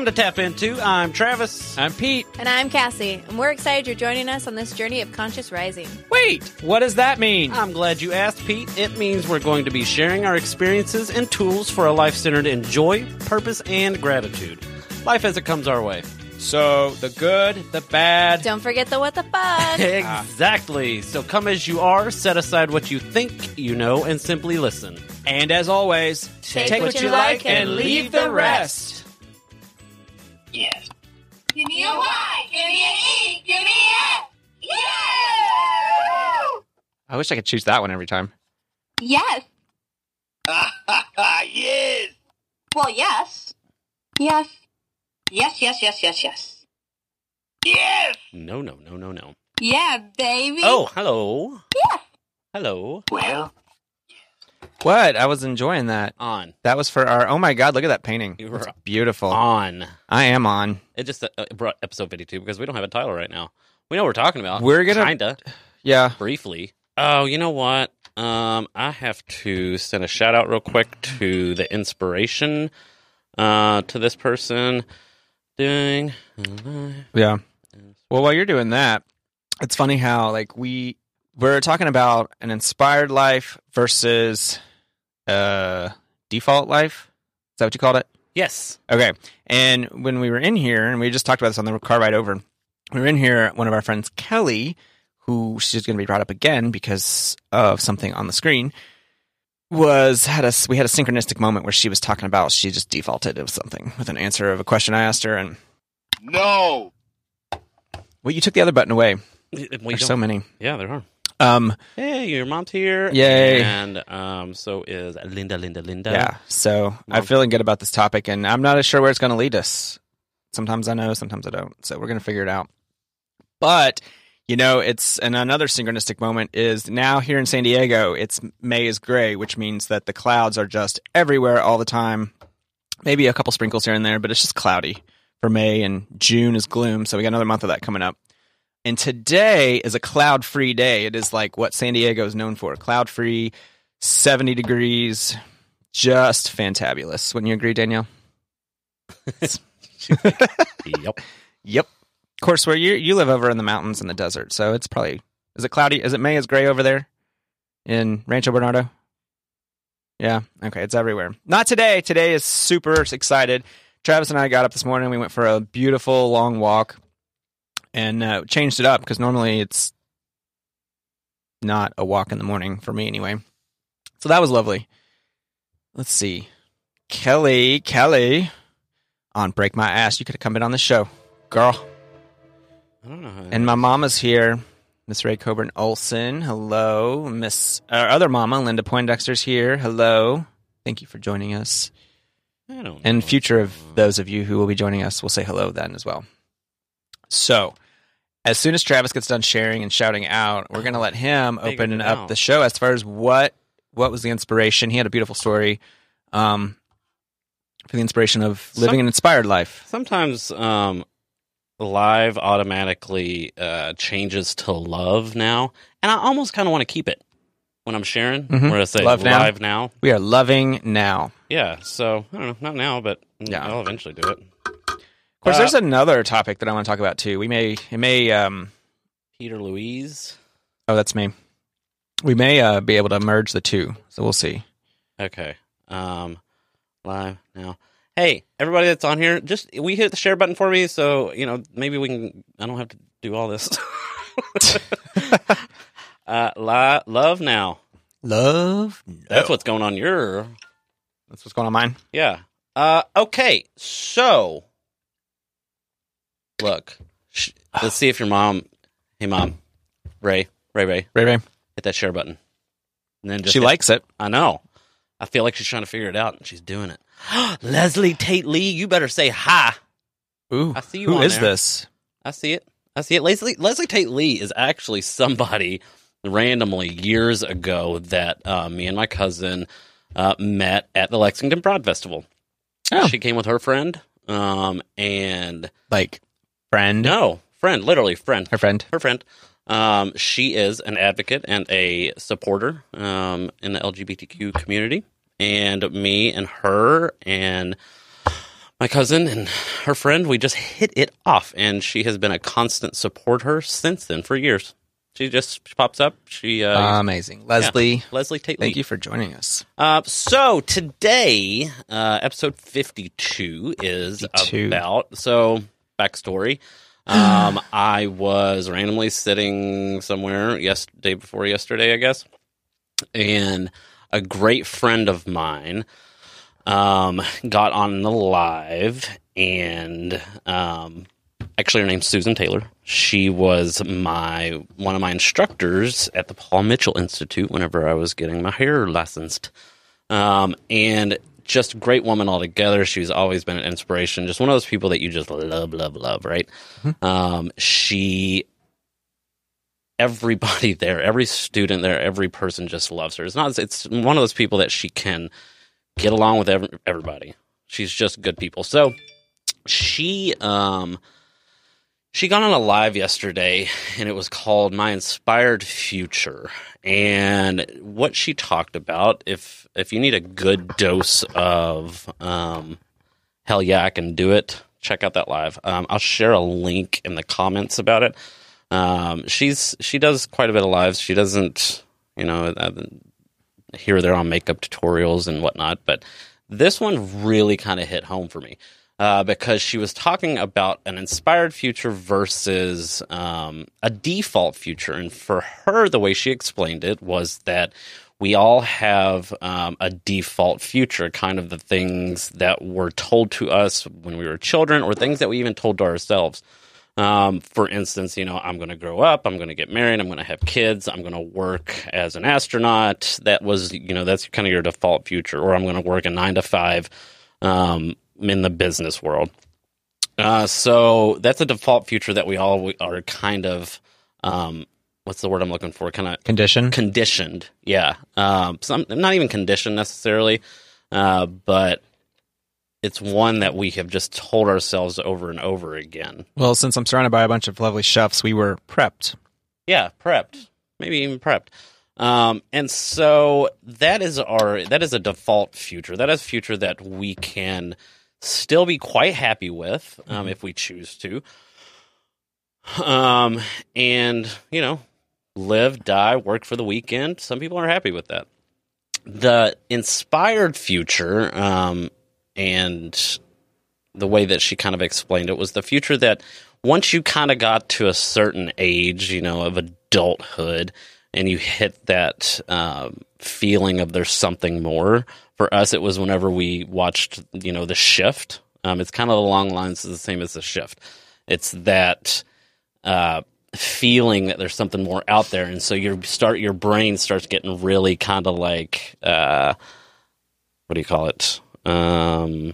Welcome to Tap Into. I'm Travis. I'm Pete. And I'm Cassie, and we're excited you're joining us on this journey of conscious rising. Wait, what does that mean? I'm glad you asked, Pete. It means we're going to be sharing our experiences and tools for a life centered in joy, purpose, and gratitude. Life as it comes our way. So, the good, the bad. Don't forget the what the fuck. Exactly. So come as you are, set aside what you think you know, and simply listen. And as always, Take what you like and leave the rest. Yes. Give me a Y, give me an E, give me an F. Yeah! I wish I could choose that one every time. Yes. yes. Well, yes. Yes. Yes, yes, yes, yes, yes. Yes. No, no, no, no, no. Yeah, baby. Oh, hello. Yeah. Hello. Well, What? I was enjoying that. On. That was for our. Oh my God! Look at that painting. You were It's beautiful. On. I am on. It just uh, brought episode 52 because we don't have a title right now. We know what we're talking about. We're gonna- Kinda. Yeah. briefly. Oh, you know what? Um, I have to send a shout out real quick to the inspiration uh, to this person doing. Yeah. Well, while you're doing that, it's funny how like we we're talking about an inspired life versus uh default life. Is that what you called it? Yes. Okay. And when we were in here, and we just talked about this on the car ride over, we were in here. One of our friends, Kelly, who she's going to be brought up again because of something on the screen, was had us. we had a synchronistic moment where she was talking about she just defaulted of something with an answer of a question I asked her, and no. well, you took the other button away. We There's so many. yeah, there are. Um, Hey, your mom's here. Yay. And um, so is Linda, Linda, Linda. yeah. So I'm feeling good about this topic, and I'm not as sure where it's going to lead us. Sometimes I know, sometimes I don't. So we're going to figure it out. But you know, it's and another synchronistic moment is now here in San Diego. It's May is gray, which means that the clouds are just everywhere all the time. Maybe a couple sprinkles here and there, but it's just cloudy for May, and June is gloom. So we got another month of that coming up. And today is a cloud free day. It is like what San Diego is known for cloud free, 70 degrees, just fantabulous. Wouldn't you agree, Danielle? Yep. Yep. Of course, where you you live over in the mountains in the desert, so it's probably is it cloudy? Is it May is gray over there in Rancho Bernardo? Yeah. Okay, it's everywhere. Not today. Today is super excited. Travis and I got up this morning. We went for a beautiful long walk and uh, changed it up because normally it's not a walk in the morning for me anyway. So that was lovely. Let's see. Kelly, Kelly on Break My Ass. You could have come in on the show, girl. I don't know. And my mama's here, Miss Ray Coburn Olson. Hello, Miss our other mama, Linda Poindexter's here. Hello, thank you for joining us. I don't know. And future of those of you who will be joining us will say hello then as well. So, as soon as Travis gets done sharing and shouting out, we're going to let him open up out. the show as far as what what was the inspiration. He had a beautiful story um, for the inspiration of living Some- an inspired life. Sometimes um, live automatically uh, changes to love now, and I almost kind of want to keep it when I'm sharing. Mhm. going to say Love now. live now. We are loving now. Yeah. So I don't know, not now, but Yeah. I'll eventually do it. Of course, Uh, there's another topic that I want to talk about too. We may, it may, um, Peter Louise. oh, that's me. We may uh, be able to merge the two, so we'll see. Okay. Um, live now. Hey, everybody that's on here, just we hit the share button for me, so you know maybe we can. I don't have to do all this. uh, li- love now. Love. That's what's going on your. That's what's going on mine. Yeah. Uh. Okay. So, look. Sh- let's see if your mom. Hey, mom. Ray. Ray. Ray. Ray Ray. Hit that share button. And then just She hit- likes it. I know. I feel like she's trying to figure it out, and she's doing it. Leslie Tate Lee, you better say hi. Ooh, I see you who on is there. this? I see it. I see it. Leslie Leslie Tate Lee is actually somebody randomly years ago that uh, me and my cousin uh, met at the Lexington Broad Festival. Oh. She came with her friend, um, and Like friend, no friend, literally friend, her friend. her friend. Um, she is an advocate and a supporter um, in the LGBTQ community, and me and her and my cousin and her friend, we just hit it off, and she has been a constant support her since then for years. She just she pops up. She uh, Amazing, Leslie. Leslie Tate. Thank you for joining us. Uh, so today, uh, episode fifty-two is 52. about so backstory. Um, I was randomly sitting somewhere yes day before yesterday, I guess, and a great friend of mine um, got on the live, and um, actually, her name's Susan Taylor. She was my one of my instructors at the Paul Mitchell Institute whenever I was getting my hair licensed, um, and just great woman altogether. She's always been an inspiration. Just one of those people that you just love, love, love. Right? Um, she everybody there, every student there, every person just loves her. It's not. It's one of those people that she can get along with every, everybody. She's just good people. So she um she got on a live yesterday and it was called My Inspired Future. And what she talked about, if if you need a good dose of um hell yeah, I can do it, check out that live. Um, I'll share a link in the comments about it. Um, she's she does quite a bit of lives. She doesn't, you know, uh, here or there on makeup tutorials and whatnot, but this one really kind of hit home for me uh, because she was talking about an inspired future versus um, a default future, and for her, the way she explained it was that we all have um, a default future, kind of the things that were told to us when we were children, or things that we even told to ourselves. Um, for instance, you know, I'm going to grow up, I'm going to get married, I'm going to have kids, I'm going to work as an astronaut. That was, you know, that's kind of your default future. Or I'm going to work a nine to five um, in the business world. Uh, so that's a default future that we all are kind of, um, what's the word I'm looking for? Kind of Condition. conditioned. Yeah. Um, some, not even conditioned necessarily, uh, but it's one that we have just told ourselves over and over again. Well, since I'm surrounded by a bunch of lovely chefs, we were prepped. Yeah, prepped. Maybe even prepped. Um, and so that is our that is a default future. That is future that we can still be quite happy with um, if we choose to. Um, and you know, live, die, work for the weekend. Some people are happy with that. The inspired future, um, and the way that she kind of explained it was the future that once you kind of got to a certain age, you know, of adulthood, and you hit that um, feeling of there's something more. For us, it was whenever we watched, you know, The Shift. Um, it's kind of along lines of the same as The Shift. It's that uh, feeling that there's something more out there, and so your start your brain starts getting really kind of like uh, what do you call it? Um,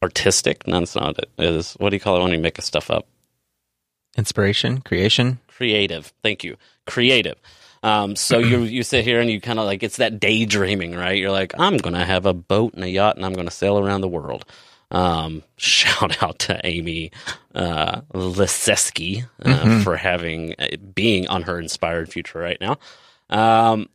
artistic? No, it's not. It is what do you call it when you make stuff up? Inspiration, creation. creative. Thank you. Creative. Um, so you you sit here and you kind of like it's that daydreaming, right? You're like, I'm gonna have a boat and a yacht and I'm gonna sail around the world. Um, shout out to Amy uh, Liseski uh, for having uh, being on her inspired future right now. Um,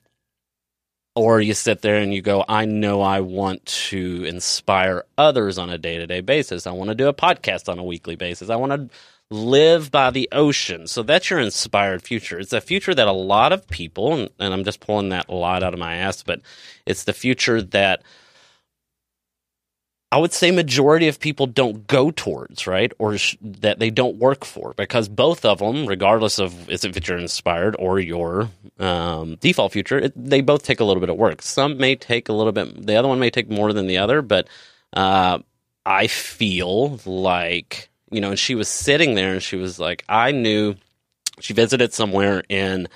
or you sit there and you go, I know I want to inspire others on a day to day basis. I want to do a podcast on a weekly basis. I want to live by the ocean. So that's your inspired future. It's a future that a lot of people, and, and I'm just pulling that a lot out of my ass, but it's the future that I would say majority of people don't go towards, right? Or sh- that they don't work for because both of them, regardless of if you're inspired or your um, default future, it, they both take a little bit of work. Some may take a little bit, the other one may take more than the other, but uh, I feel like, you know, and she was sitting there and she was like, I knew she visited somewhere in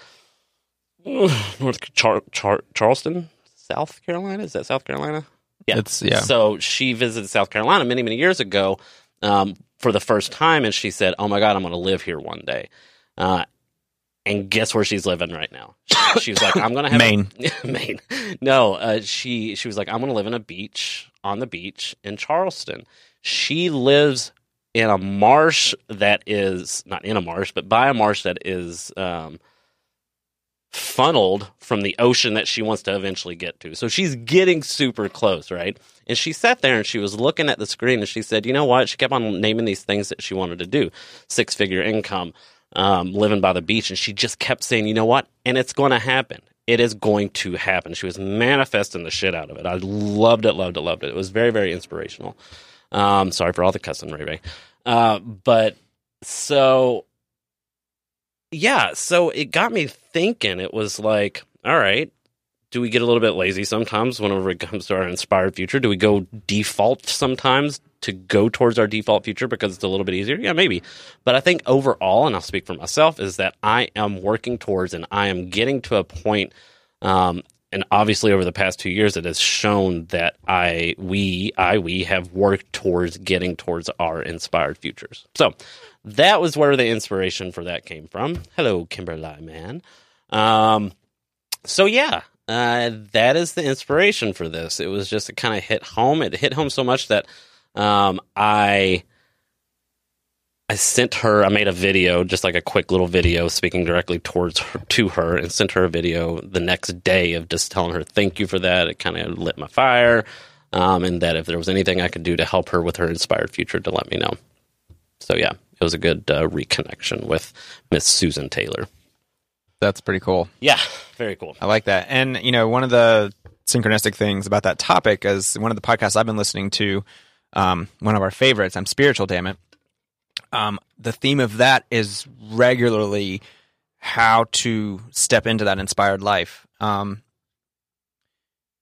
North Char- Char- Charleston, South Carolina. Is that South Carolina? Yeah. It's yeah. So she visited South Carolina many, many years ago um, for the first time, and she said, "Oh my God, I'm going to live here one day." Uh, And guess where she's living right now? She was like, "I'm gonna have Maine. A, Maine. No, uh, she she was like, "I'm gonna live in a beach on the beach in Charleston." She lives in a marsh that is not in a marsh, but by a marsh that is um, funneled from the ocean that she wants to eventually get to. So she's getting super close, right? And she sat there and she was looking at the screen and she said, "You know what?" She kept on naming these things that she wanted to do: six figure income, um, living by the beach, and she just kept saying, "You know what?" And it's going to happen. It is going to happen. She was manifesting the shit out of it. I loved it, loved it, loved it. It was very, very inspirational. Um, sorry for all the cussing, Ray Ray. Uh, but so, yeah, so it got me thinking. It was like, all right, do we get a little bit lazy sometimes whenever it comes to our inspired future? Do we go default sometimes to go towards our default future because it's a little bit easier? Yeah, maybe. But I think overall, and I'll speak for myself, is that I am working towards and I am getting to a point, um, and obviously over the past two years, it has shown that I, we, I, we have worked towards getting towards our inspired futures. So that was where the inspiration for that came from. Hello, Kimberly, man. Um, so yeah, uh, that is the inspiration for this. It was just it kind of hit home. It hit home so much that um, I I sent her. I made a video, just like a quick little video, speaking directly towards her, to her, and sent her a video the next day of just telling her thank you for that. It kind of lit my fire, um, and that if there was anything I could do to help her with her inspired future, to let me know. So yeah, it was a good uh, reconnection with Miss Susan Taylor. That's pretty cool. Yeah, very cool. I like that. And you know, one of the synchronistic things about that topic is one of the podcasts I've been listening to. Um, one of our favorites. I'm spiritual. Damn it. Um, the theme of that is regularly how to step into that inspired life. Um,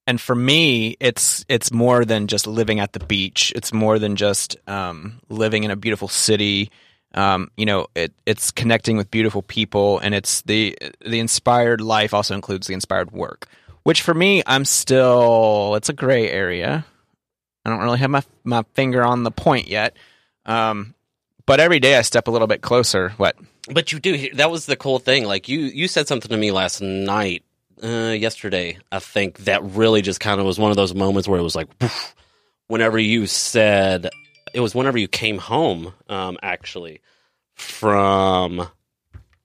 and for me, it's it's more than just living at the beach. It's more than just um, living in a beautiful city. Um, you know, it, it's connecting with beautiful people, and it's the the inspired life also includes the inspired work. Which for me, I'm still it's a gray area. I don't really have my my finger on the point yet. Um, but every day I step a little bit closer. What? But you do. That was the cool thing. Like you, you said something to me last night, uh, yesterday. I think that really just kind of was one of those moments where it was like, woof, whenever you said, it was whenever you came home, um, actually, from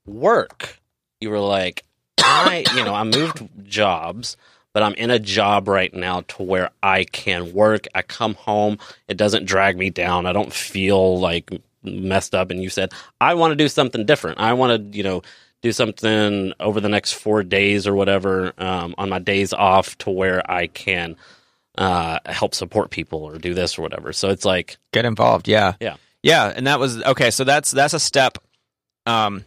work. You were like, I, you know, I moved jobs, but I'm in a job right now to where I can work. I come home, it doesn't drag me down. I don't feel like messed up. And you said, I want to do something different. I want to, you know, do something over the next four days or whatever um, on my days off to where I can uh, help support people or do this or whatever. So it's like, Get involved. Yeah. Yeah. Yeah. And that was okay. So that's that's a step um,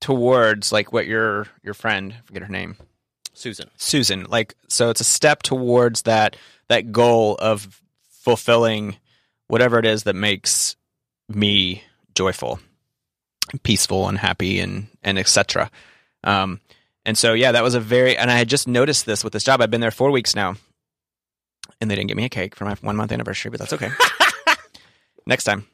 towards like what your your friend I forget her name Susan. Susan like so it's a step towards that that goal of fulfilling whatever it is that makes me joyful peaceful and happy and and etc um and so yeah that was a very and i had just noticed this with this job i've been there four weeks now and they didn't give me a cake for my one month anniversary but that's okay next time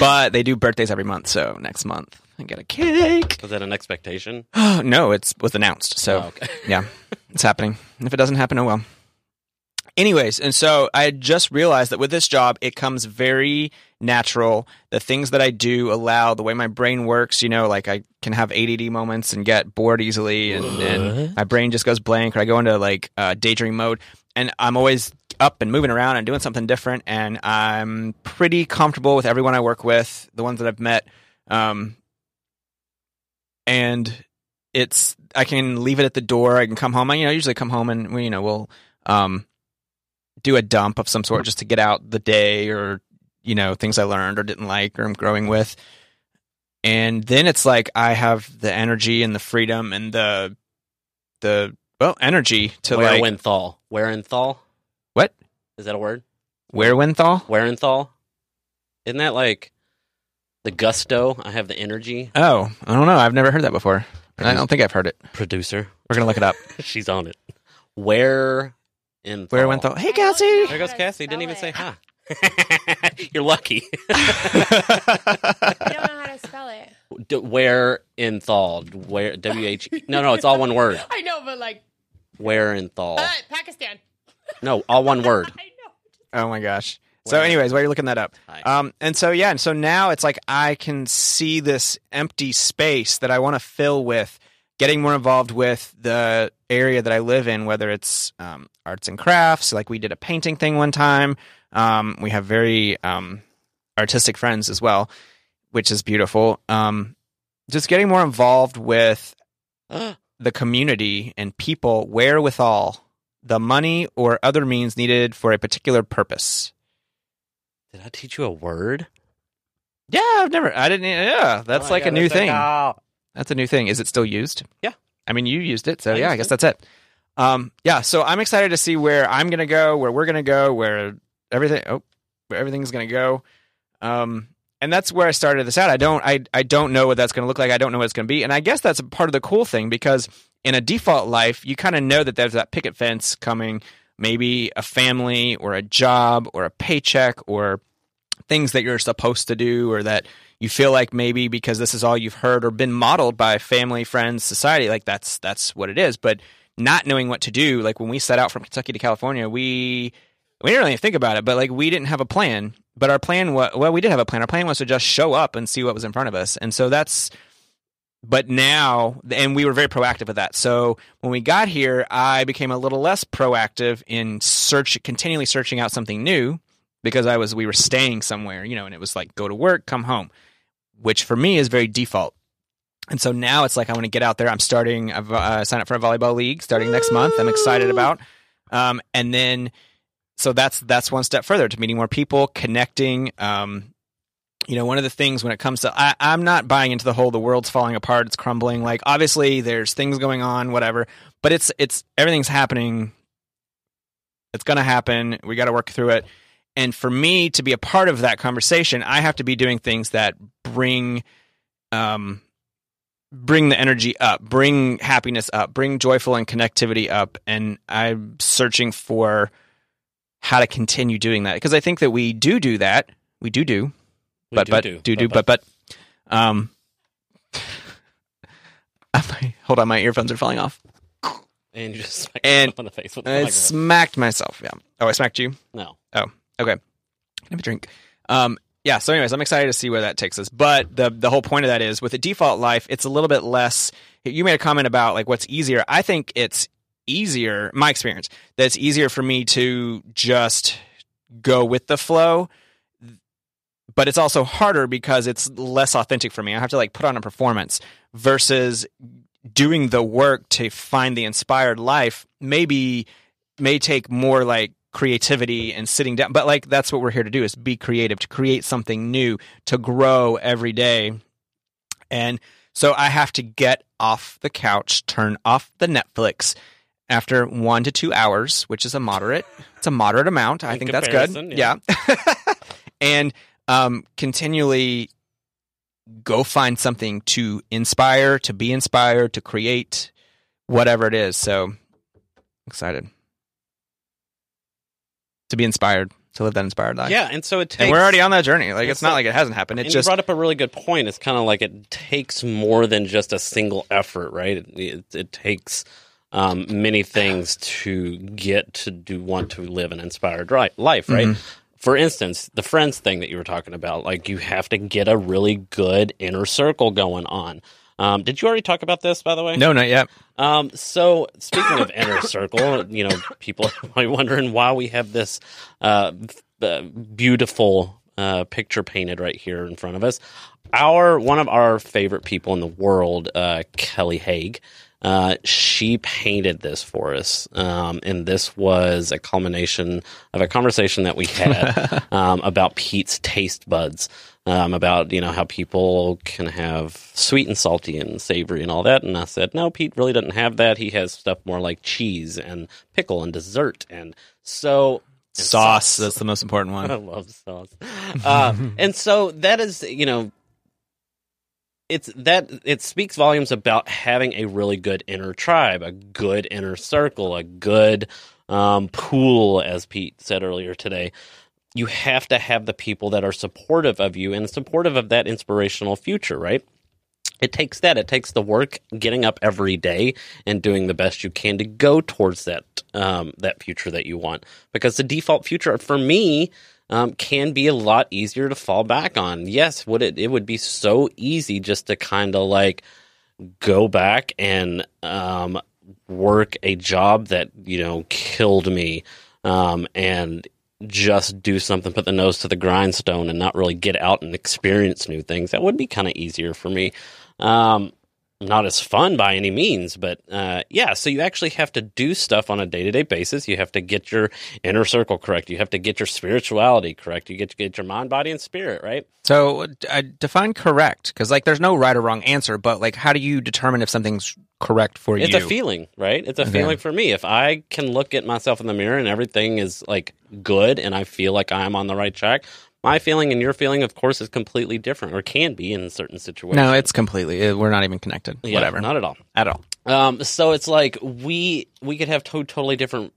but they do birthdays every month so next month i get a cake Was that an expectation? no it's was announced so Oh, okay. yeah, it's happening. If it doesn't happen, oh well. Anyways, and so I just realized that with this job, it comes very natural. The things that I do allow the way my brain works, you know, like I can have ADD moments and get bored easily, and, and my brain just goes blank, or I go into like uh, daydream mode, and I'm always up and moving around and doing something different, and I'm pretty comfortable with everyone I work with, the ones that I've met. Um, and it's I can leave it at the door. I can come home. I you know usually come home and we you know we'll um do a dump of some sort just to get out the day or you know things I learned or didn't like or I'm growing with. And then it's like I have the energy and the freedom and the the well energy to Where like Whenthal. Whereanthal? what Is that a word? Wherewithal? Whereanthal? Isn't that like the gusto? I have the energy. Oh, I don't know. I've never heard that before. I don't think I've heard it. Producer. We're gonna look it up. She's on it. Where in Wherewithal? Hey, Cassie. There goes Cassie. Didn't even say hi. You're lucky. I don't know how to spell it. D- where enthaled? Where W H? E? No, no, it's all one word. I know, but like Where enthaled? uh, Pakistan. No, all one word. I know. Oh my gosh. So, Where- anyways, while you're looking that up, um, and so yeah, and so now it's like I can see this empty space that I want to fill with getting more involved with the area that I live in, whether it's um, arts and crafts. Like we did a painting thing one time. Um, we have very um, artistic friends as well, which is beautiful. Um, just getting more involved with the community and people wherewithal the money or other means needed for a particular purpose. Did I teach you a word? Yeah, I've never. I didn't. Yeah, that's Oh like a new thing. That's a new thing. Is it still used? Yeah. I mean, you used it, so I yeah, I guess it. that's it. Um, yeah. So I'm excited to see where I'm gonna go, where we're gonna go, where everything. Oh, everything's gonna go. Um, and that's where I started this out. I don't. I I don't know what that's gonna look like. I don't know what it's gonna be. And I guess that's a part of the cool thing because in a default life, you kind of know that there's that picket fence coming. Maybe a family or a job or a paycheck or things that you're supposed to do or that you feel like maybe because this is all you've heard or been modeled by family, friends, society, like that's that's what it is. But not knowing what to do, like when we set out from Kentucky to California, we we didn't really think about it, but like we didn't have a plan. But our plan was well, we did have a plan. Our plan was to just show up and see what was in front of us. And so that's but now and we were very proactive with that. So when we got here, I became a little less proactive in search continually searching out something new because I was we were staying somewhere, you know, and it was like go to work, come home, which for me is very default. And so now it's like I want to get out there. I'm starting. I've uh, signed up for a volleyball league starting next month. I'm excited about. Um, and then, so that's that's one step further to meeting more people, connecting. Um, you know, one of the things when it comes to, I, I'm not buying into the whole the world's falling apart, it's crumbling. Like obviously there's things going on, whatever, but it's it's everything's happening. It's to happen. We got to work through it. And for me to be a part of that conversation, I have to be doing things that bring, um, bring the energy up, bring happiness up, bring joyful and connectivity up. And I'm searching for how to continue doing that because I think that we do do that. We do do, We but do but do, do do but but um. hold on, my earphones are falling off. And you just smacked And- on the face with the I smacked myself. Yeah. Oh, I smacked you. No. Oh, okay. Have a drink. Um, yeah. So, anyways, I'm excited to see where that takes us. But the the whole point of that is with a default life, it's a little bit less. You made a comment about like what's easier. I think it's easier. My experience that it's easier for me to just go with the flow. But it's also harder because it's less authentic for me. I have to like put on a performance versus doing the work to find the inspired life. Maybe may take more like creativity and sitting down but like that's what we're here to do is be creative to create something new to grow every day and so i have to get off the couch turn off the netflix after one to two hours which is a moderate it's a moderate amount i In think that's good comparison, yeah, and um continually go find something to inspire to be inspired to create whatever it is so excited to be inspired to live that inspired life. Yeah, and so it takes. and we're already on that journey. Like it's not like it hasn't happened. It's and just you brought up a really good point. It's kind of like it takes more than just a single effort, right? It, it, it takes um, many things to get to do want to live an inspired ri- life, right? Mm-hmm. For instance, the friends thing that you were talking about, like you have to get a really good inner circle going on. Um, did you already talk about this, by the way? no, not yet. Um, so speaking of inner circle, you know, people are probably wondering why we have this uh, uh, beautiful uh, picture painted right here in front of us. Our one of our favorite people in the world, uh, Kelly Haig. Uh, she painted this for us, um, and this was a culmination of a conversation that we had um, about Pete's taste buds, um, about you know how people can have sweet and salty and savory and all that. And I said, no, Pete really doesn't have that. He has stuff more like cheese and pickle and dessert, and so and Sauce. That's the most important one. I love sauce. Uh, and so that is, you know, it's that it speaks volumes about having a really good inner tribe, a good inner circle, a good um, pool, as Pete said earlier today. You have to have the people that are supportive of you and supportive of that inspirational future, right? it takes that. It takes the work, getting up every day and doing the best you can to go towards that um, that future that you want. Because the default future for me um, can be a lot easier to fall back on. Yes, would it? It would be so easy just to kind of like go back and um, work a job that you know killed me, um, and just do something, put the nose to the grindstone, and not really get out and experience new things. That would be kind of easier for me. Um, not as fun by any means, but uh, yeah. So you actually have to do stuff on a day to day basis. You have to get your inner circle correct. You have to get your spirituality correct. You get to get your mind, body, and spirit right. So uh, define correct because like there's no right or wrong answer, but like how do you determine if something's correct for It's you? It's a feeling, right? It's a Okay. feeling for me. If I can look at myself in the mirror and everything is like good and I feel like I'm on the right track, my feeling and your feeling, of course, is completely different or can be in certain situations. no, it's completely. We're not even connected. Yeah, Whatever. Not at all. at all. Um, so it's like we we could have to- totally different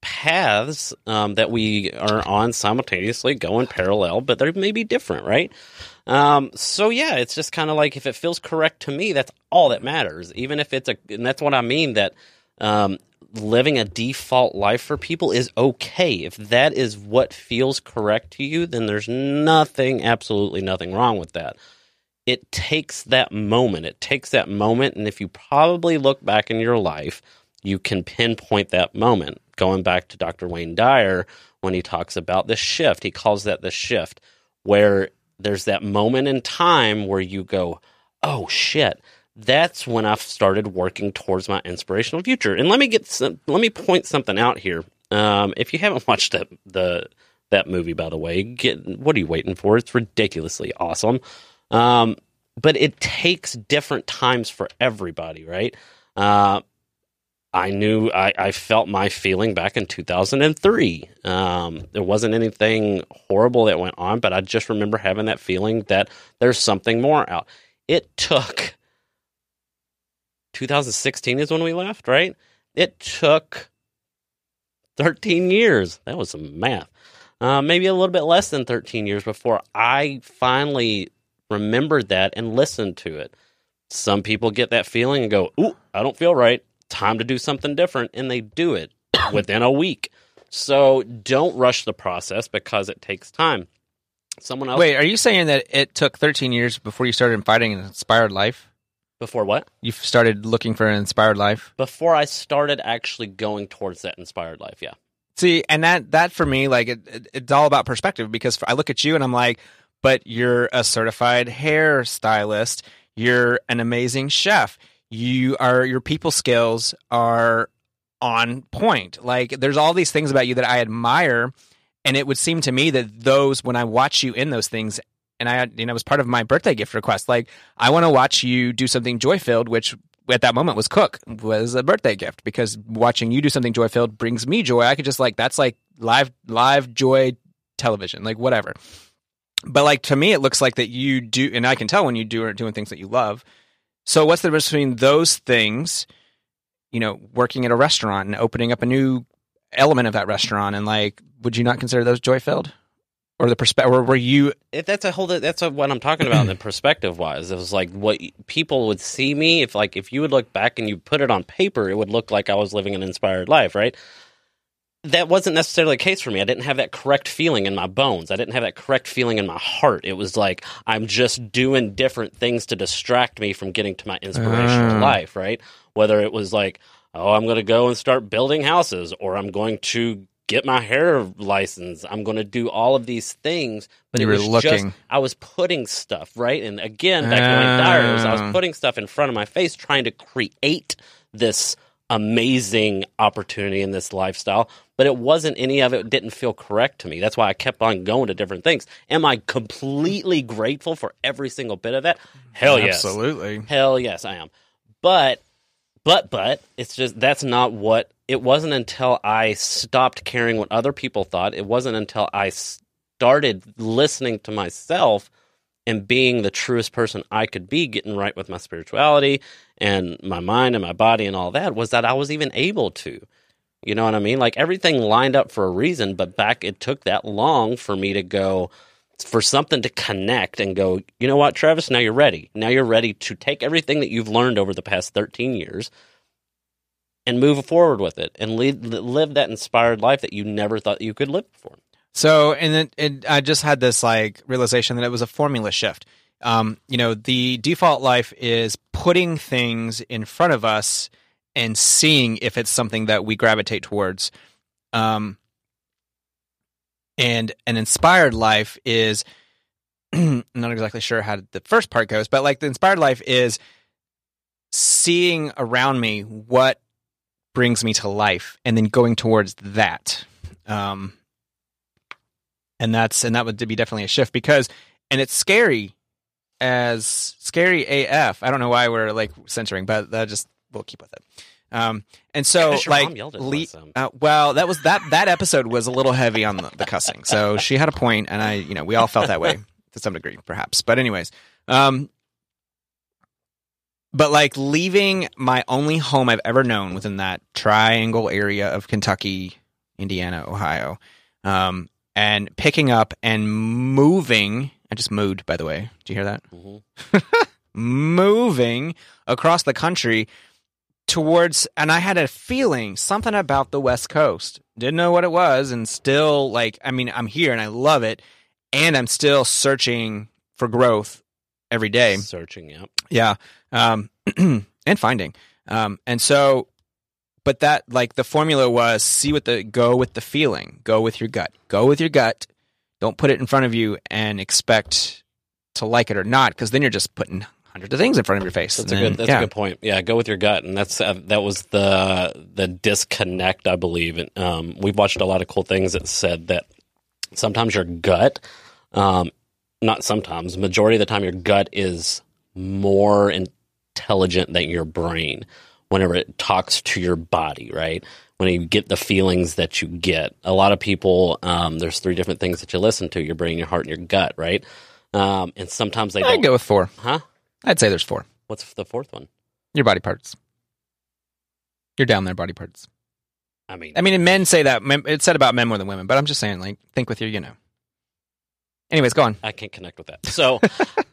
paths um, that we are on simultaneously, going parallel, but they may be different, right? Um, so yeah, it's just kind of like if it feels correct to me, that's all that matters. Even if it's a, and that's what I mean that um, living a default life for people is okay. If that is what feels correct to you, then there's nothing, absolutely nothing wrong with that it takes that moment. It takes that moment. And if you probably look back in your life, you can pinpoint that moment. Going back to Dr. Wayne Dyer, when he talks about the shift, he calls that the shift, where there's that moment in time where you go, oh shit. That's when I started working towards my inspirational future. And let me get some, let me point something out here. Um, if you haven't watched that the that movie, by the way, get what are you waiting for? It's ridiculously awesome. Um, but it takes different times for everybody, right? Uh, I knew I, I felt my feeling back in 2003. Um, there wasn't anything horrible that went on, but I just remember having that feeling that there's something more out. It took 2016 is when we left, right? It took 13 years. That was some math. Uh, maybe a little bit less than 13 years before I finally remembered that and listened to it. Some people get that feeling and go, Ooh, I don't feel right. Time to do something different. And they do it within a week. So don't rush the process because it takes time. Someone else. Wait, are you saying that it took 13 years before you started fighting an inspired life? Before what? You started looking for an inspired life? Before I started actually going towards that inspired life. Yeah. See, and that that for me, like it, it, it's all about perspective because I look at you and I'm like, but you're a certified hair stylist. You're an amazing chef. You are your people skills are on point. Like there's all these things about you that I admire, and it would seem to me that those when I watch you in those things, and I you know was part of my birthday gift request. Like I want to watch you do something joy filled, which at that moment was cook was a birthday gift because watching you do something joy filled brings me joy. I could just like that's like live live joy television, like whatever. But like to me, it looks like that you do, and I can tell when you do are doing things that you love. So what's the difference between those things, you know, working at a restaurant and opening up a new element of that restaurant, and like, would you not consider those joy filled, or the perspective, or were you? if that's a whole that's a, what I'm talking about in the perspective wise. It was like what people would see me if like if you would look back and you put it on paper, it would look like I was living an inspired life, right? That wasn't necessarily the case for me. I didn't have that correct feeling in my bones. I didn't have that correct feeling in my heart. It was like I'm just doing different things to distract me from getting to my inspirational Ah. life, right? Whether it was like, oh, I'm going to go and start building houses, or I'm going to get my hair license. I'm going to do all of these things. But You it was just. I was putting stuff right, and again, back to my diaries, I Ah. was putting stuff in front of my face, trying to create this amazing opportunity in this lifestyle. But it wasn't any of it didn't feel correct to me. That's why I kept on going to different things. Am I completely grateful for every single bit of that? Hell yes. Absolutely. Hell yes, I am. But, but, but, it's just that's not what it wasn't until I stopped caring what other people thought. It wasn't until I started listening to myself and being the truest person I could be, getting right with my spirituality and my mind and my body and all that, was that I was even able to. You know what I mean? Like everything lined up for a reason, but back it took that long for me to go, for something to connect and go, you know what, Travis, now you're ready. Now you're ready to take everything that you've learned over the past 13 years and move forward with it and lead, live that inspired life that you never thought you could live before. So, and then it, I just had this like realization that it was a formula shift. Um, you know, the default life is putting things in front of us and seeing if it's something that we gravitate towards. Um, and an inspired life is I'm not exactly sure how the first part goes, but like the inspired life is seeing around me what brings me to life and then going towards that. Um, and that's and that would be definitely a shift because and it's scary as scary AF. I don't know why we're like censoring, but that just we'll keep with it. Um, and so like mom yelled at us le- uh, well, that was that that episode was a little heavy on the, the cussing. So she had a point, and I, you know, we all felt that way to some degree, perhaps. But anyways, um, but like leaving my only home I've ever known within that triangle area of Kentucky, Indiana, Ohio, um, and picking up and moving. I just moved, by the way. Do you hear that? Mhm. moving across the country towards and I had a feeling something about the West Coast. Didn't know what it was and still like I mean I'm here and I love it and I'm still searching for growth every day. Searching, yep. Yeah. Um and finding. Um and so but that like the formula was see what the go with the feeling. Go with your gut. Go with your gut. Don't put it in front of you and expect to like it or not because then you're just putting hundreds of things in front of your face. That's a then- good. That's yeah. a good point. Yeah, go with your gut, and that's uh, that was the the disconnect. I believe. And, um, we've watched a lot of cool things that said that sometimes your gut, um, not sometimes, majority of the time, your gut is more intelligent than your brain. Whenever it talks to your body, right? When you get the feelings that you get, a lot of people, um, there's three different things that you listen to: your brain, your heart, and your gut, right? Um, and sometimes they I'd don't. go with four. Huh? I'd say there's four. What's the fourth one? Your body parts. You're down there, body parts. I mean, I mean, men say that. It's said about men more than women, but I'm just saying, like, think with your, you know. Anyways, go on. I can't connect with that. So,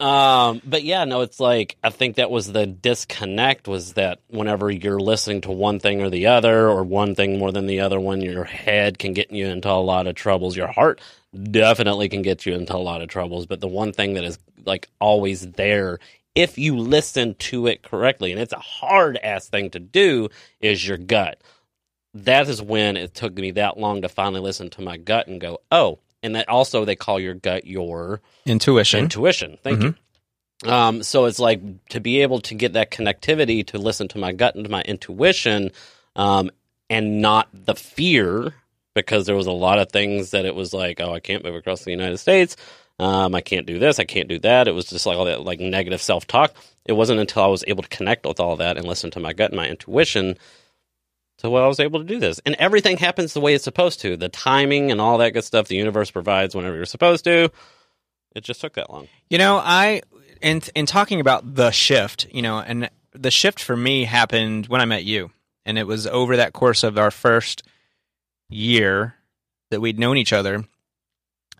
um, but yeah, no, it's like I think that was the disconnect was that whenever you're listening to one thing or the other, or one thing more than the other one, your head can get you into a lot of troubles. Your heart definitely can get you into a lot of troubles. But the one thing that is like always there, if you listen to it correctly, and it's a hard ass thing to do, is your gut. That is when it took me that long to finally listen to my gut and go, oh. And that also they call your gut your Intuition. intuition. Thank you. Um, so it's like to be able to get that connectivity to listen to my gut and to my intuition, um, and not the fear, because there was a lot of things that it was like, oh, I can't move across the United States. Um, I can't do this. I can't do that. It was just like all that like negative self talk. It wasn't until I was able to connect with all that and listen to my gut and my intuition to what I was able to do this. And everything happens the way it's supposed to. The timing and all that good stuff the universe provides whenever you're supposed to. It just took that long. You know, I in in talking about the shift, you know, and the shift for me happened when I met you, and it was over that course of our first year that we'd known each other.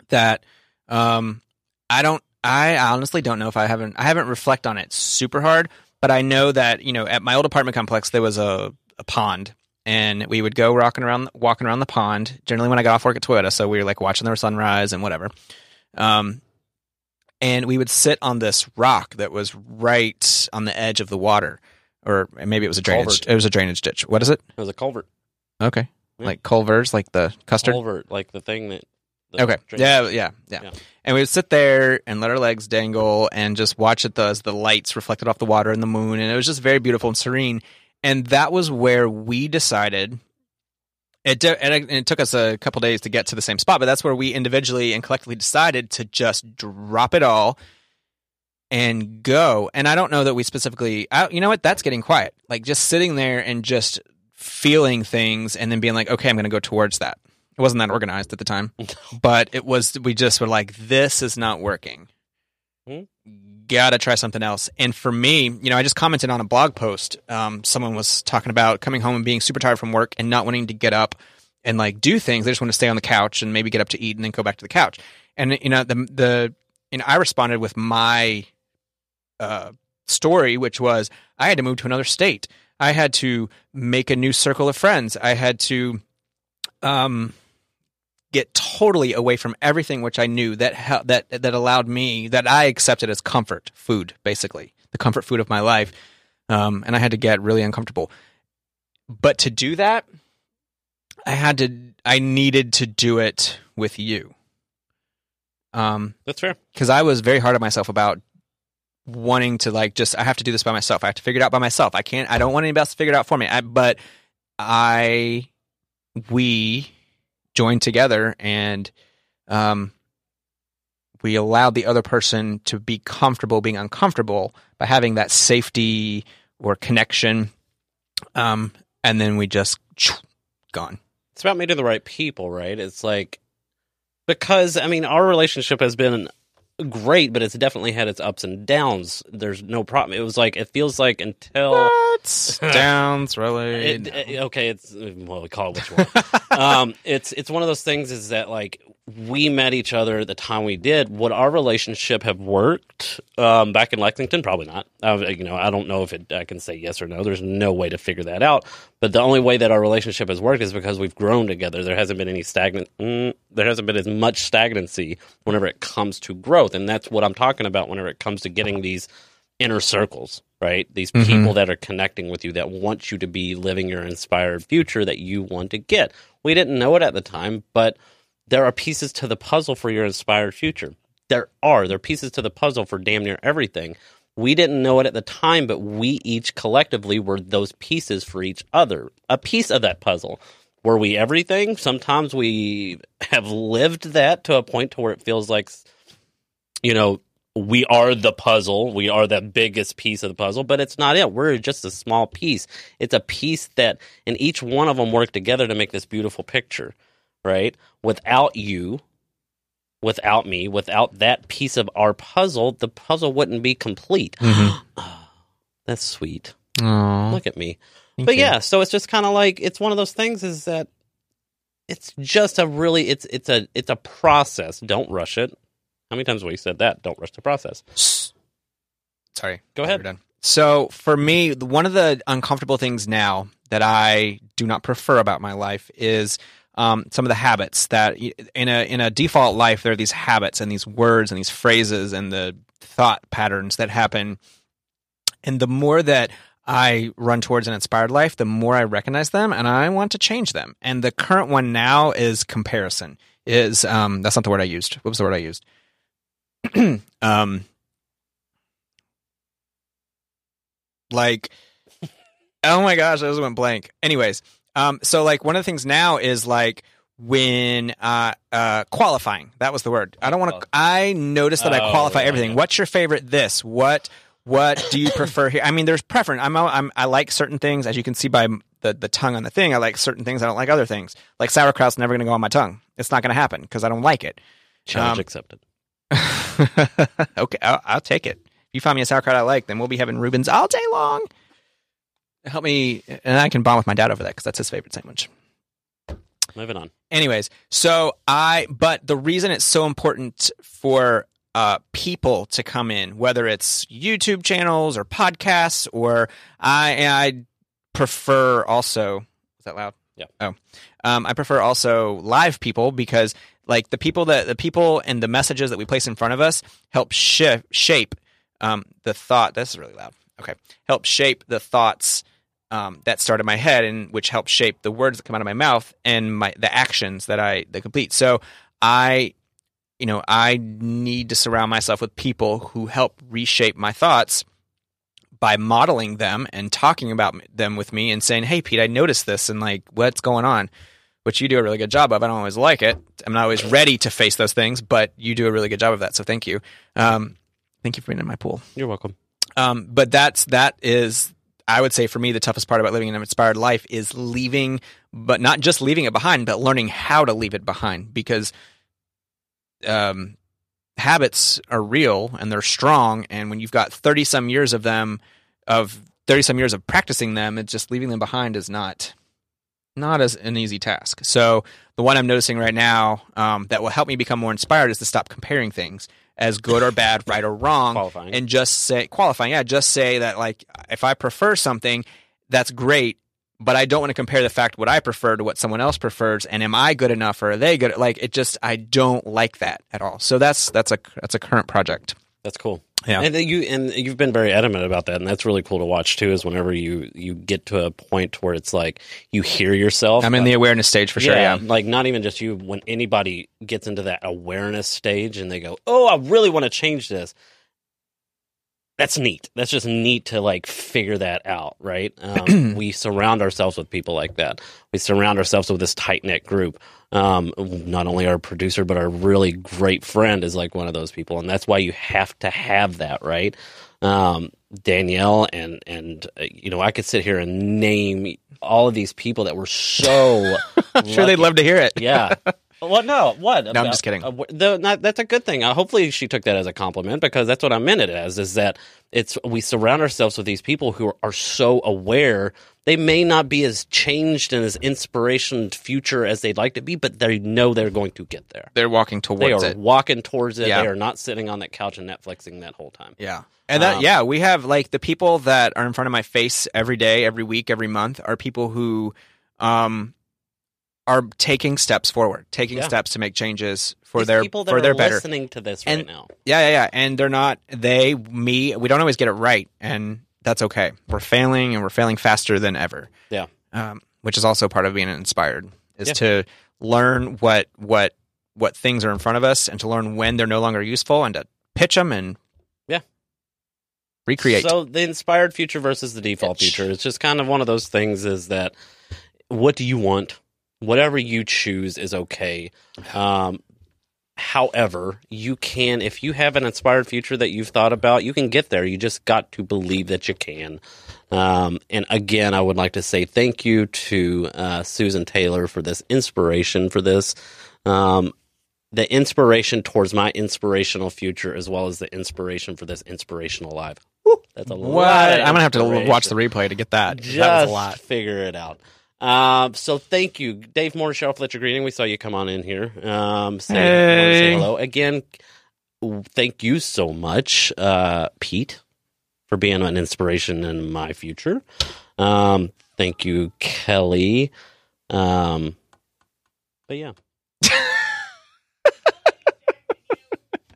That um, I don't, I honestly don't know if I haven't, I haven't reflect on it super hard, but I know that you know at my old apartment complex there was a, a pond. And we would go rocking around, walking around the pond. Generally, when I got off work at Toyota, so we were like watching the sunrise and whatever. Um, and we would sit on this rock that was right on the edge of the water, or maybe it was a drainage. Culvert. It was a drainage ditch. What is it? It was a culvert. Okay, Yeah. like Culver's, like the custard. Culvert, like the thing that. Okay, yeah, yeah, yeah, Yeah. And we would sit there and let our legs dangle and just watch it as the lights reflected off the water and the moon, and it was just very beautiful and serene. And that was where we decided. It, it, and it took us a couple days to get to the same spot, but that's where we individually and collectively decided to just drop it all and go. And I don't know that we specifically, I, you know what? That's getting quiet. Like just sitting there and just feeling things and then being like, okay, I'm going to go towards that. It wasn't that organized at the time, but it was, we just were like, this is not working. Hmm. Gotta try something else. And for me, you know, I just commented on a blog post. Um, someone was talking about coming home and being super tired from work and not wanting to get up and like do things. They just want to stay on the couch and maybe get up to eat and then go back to the couch. And you know the the know I responded with my uh, story, which was I had to move to another state. I had to make a new circle of friends. I had to um, get totally away from everything which I knew that that that allowed me that I accepted as comfort food, basically the comfort food of my life. Um, and I had to get really uncomfortable. But to do that, I had to. I needed to do it with you. Um, That's fair. because I was very hard on myself about wanting to like just I have to do this by myself. I have to figure it out by myself. I can't. I don't want anybody else to figure it out for me. I, but I we joined together and um we allowed the other person to be comfortable being uncomfortable by having that safety or connection um and then we just gone It's about meeting the right people, right? It's like because I mean our relationship has been great, but it's definitely had its ups and downs. There's no problem. It was like it feels like until what downs really it, it- okay, it's well, we call it what you want. um, it's it's one of those things is that like we met each other at the time we did. Would our relationship have worked um, back in Lexington? Probably not. Uh, you know, I don't know if it. I can say yes or no. There's no way to figure that out. But the only way that our relationship has worked is because we've grown together. There hasn't been any stagnant. Mm, there hasn't been as much stagnancy whenever it comes to growth, and that's what I'm talking about. Whenever it comes to getting these inner circles, right? These Mhm. people that are connecting with you that want you to be living your inspired future that you want to get. We didn't know it at the time, but there are pieces to the puzzle for your inspired future. There are. There are pieces to the puzzle for damn near everything. We didn't know it at the time, but we each collectively were those pieces for each other. A piece of that puzzle. Were we everything? Sometimes we have lived that to a point to where it feels like, you know, we are the puzzle. We are the biggest piece of the puzzle, but it's not it. We're just a small piece. It's a piece that, and each one of them work together to make this beautiful picture, right? Without you, without me, without that piece of our puzzle, the puzzle wouldn't be complete. Mhm. That's sweet. Aw, Look at me. thank but you. yeah, so it's just kind of like it's one of those things is that it's just a really it's it's a it's a process. Don't rush it. How many times have we said that? Don't rush the process. Sorry. Go ahead. done. So for me, one of the uncomfortable things now that I do not prefer about my life is um, some of the habits that in a in a default life there are these habits and these words and these phrases and the thought patterns that happen. And the more that I run towards an inspired life, the more I recognize them and I want to change them. And the current one now is comparison. Is um, that's not the word I used. What was the word I used? um, like oh my gosh i just went blank anyways um so like one of the things now is like when uh uh qualifying. That was the word. I don't want to i notice that i Oh, qualify everything. yeah. what's your favorite this? What what do you prefer here? I mean there's preference. I'm, I'm i like certain things. As you can see by the, the tongue on the thing i like certain things. I don't like other things. Like sauerkraut's never going to go on my tongue. It's not going to happen because i don't like it. Challenge Um, accepted. okay, I'll, I'll take it. If you find me a sauerkraut I like, then we'll be having Reubens all day long. Help me, and I can bond with my dad over that because that's his favorite sandwich. Moving on. Anyways, so I, but the reason it's so important for uh, people to come in, whether it's YouTube channels or podcasts, or I, I prefer also. Is that loud? Yeah. Oh, um, I prefer also live people because like the people that the people and the messages that we place in front of us help shi shape um, the thought. That's really loud. Okay, help shape the thoughts um, that start in my head, and which help shape the words that come out of my mouth and my the actions that I that complete. So I, you know, I need to surround myself with people who help reshape my thoughts by modeling them and talking about them with me and saying, "Hey, Pete, I noticed this, and like, what's going on?" Which you do a really good job of. I don't always like it. I'm not always ready to face those things, but you do a really good job of that. So thank you. Um, thank you for being in my pool. You're welcome. Um, but that's that is I would say for me the toughest part about living an inspired life is leaving, but not just leaving it behind, but learning how to leave it behind because um, habits are real and they're strong, and when you've got thirty some years of them, of thirty some years of practicing them, it's just leaving them behind is not not as an easy task. So the one I'm noticing right now um, that will help me become more inspired is to stop comparing things as good or bad, right or wrong, Qualifying. and just say qualifying. Yeah, just say that like if I prefer something, that's great. But I don't want to compare the fact what I prefer to what someone else prefers, and am I good enough or are they good? Like it just I don't like that at all. So that's that's a that's a current project. That's cool. Yeah. and you and you've been very adamant about that, and that's really cool to watch too. Is whenever you you get to a point where it's like you hear yourself. I'm in the awareness stage for sure. Yeah, like not even just you. When anybody gets into that awareness stage and they go, "Oh, I really want to change this," that's neat. That's just neat to like figure that out, right? Um, we surround ourselves with people like that. We surround ourselves with this tight knit group. Um, not only our producer, but our really great friend is like one of those people, and that's why you have to have that, right? Um, Danielle and and uh, you know I could sit here and name all of these people that were so sure they'd love to hear it. Yeah. What? No. What? No, I'm just kidding. Uh, the, not, that's a good thing. Uh, hopefully, she took that as a compliment because that's what I meant it as. Is that it's we surround ourselves with these people who are, are so aware. They may not be as changed and as inspiration future as they'd like to be, but they know they're going to get there. They're walking towards it. They are it. walking towards it. Yeah. They are not sitting on that couch and Netflixing that whole time. Yeah. And that, Um, yeah, we have like the people that are in front of my face every day, every week, every month are people who um, are taking steps forward, taking Yeah. steps to make changes for These their people that for are their better. listening to this And- right now. Yeah, yeah, yeah. And they're not they, me. We don't always get it right, and that's okay. We're failing, and we're failing faster than ever. Yeah. Um, which is also part of being inspired is Yeah. to learn what what what things are in front of us, and to learn when they're no longer useful, and to pitch them and Yeah. recreate. So the inspired future versus the default Pitch. future. It's just kind of one of those things is that what do you want? Whatever you choose is okay. Um, however, you can, if you have an inspired future that you've thought about, you can get there. You just got to believe that you can. Um, and again, I would like to say thank you to uh, Susan Taylor for this inspiration for this. Um, the inspiration towards my inspirational future, as well as the inspiration for this inspirational live. Woo, that's a What? lot. I'm gonna have to watch the replay to get that. Just that was a lot. figure it out. Um, so thank you, Dave Moore, Cheryl Fletcher Greeting. We saw you come on in here. Um, say, wanna say hello again. Thank you so much, uh, Pete, for being an inspiration in my future. Um, thank you, Kelly. Um, but yeah.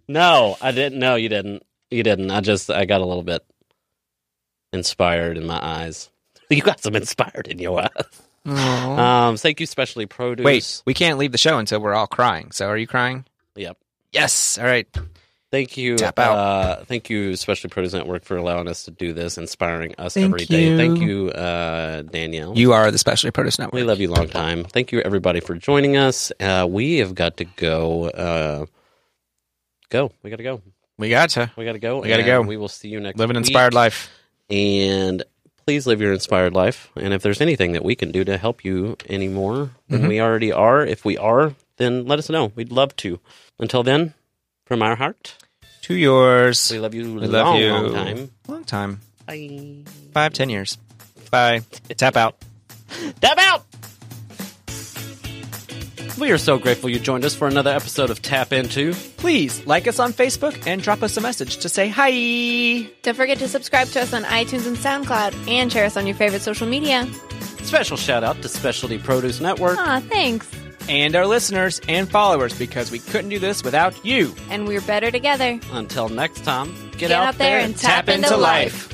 no, I didn't. No, you didn't. You didn't. I just I got a little bit inspired in my eyes. You got some inspired in your eyes. Um, thank you, Specialty Produce. Wait, we can't leave the show until we're all crying. So are you crying? Yep. Yes. All right. Thank you. Tap out. Uh, thank you, especially Produce Network, for allowing us to do this, inspiring us Thank every day. you. Thank you, uh, Danielle. You are the Specialty Produce Network. we love you long time. Thank you, everybody, for joining us. Uh, we have got to go. Uh, go. We got to go. We gotcha. We got to go. We gotta and go. We will see you next. Live an week. inspired life. and please live your inspired life. And if there's anything that we can do to help you any more than Mhm. we already are, if we are, then let us know. We'd love to. Until then, from our heart, To yours. we love you We long, love you. long time. Long time. Bye. Five, ten years. Bye. Tap out. Tap out! We are so grateful you joined us for another episode of Tap Into. Please like us on Facebook and drop us a message to say hi. Don't forget to subscribe to us on iTunes and SoundCloud and share us on your favorite social media. Special shout out to Specialty Produce Network. Aw, thanks. And our listeners and followers because we couldn't do this without you. And we're better together. Until next time, get, Get out there and tap into life.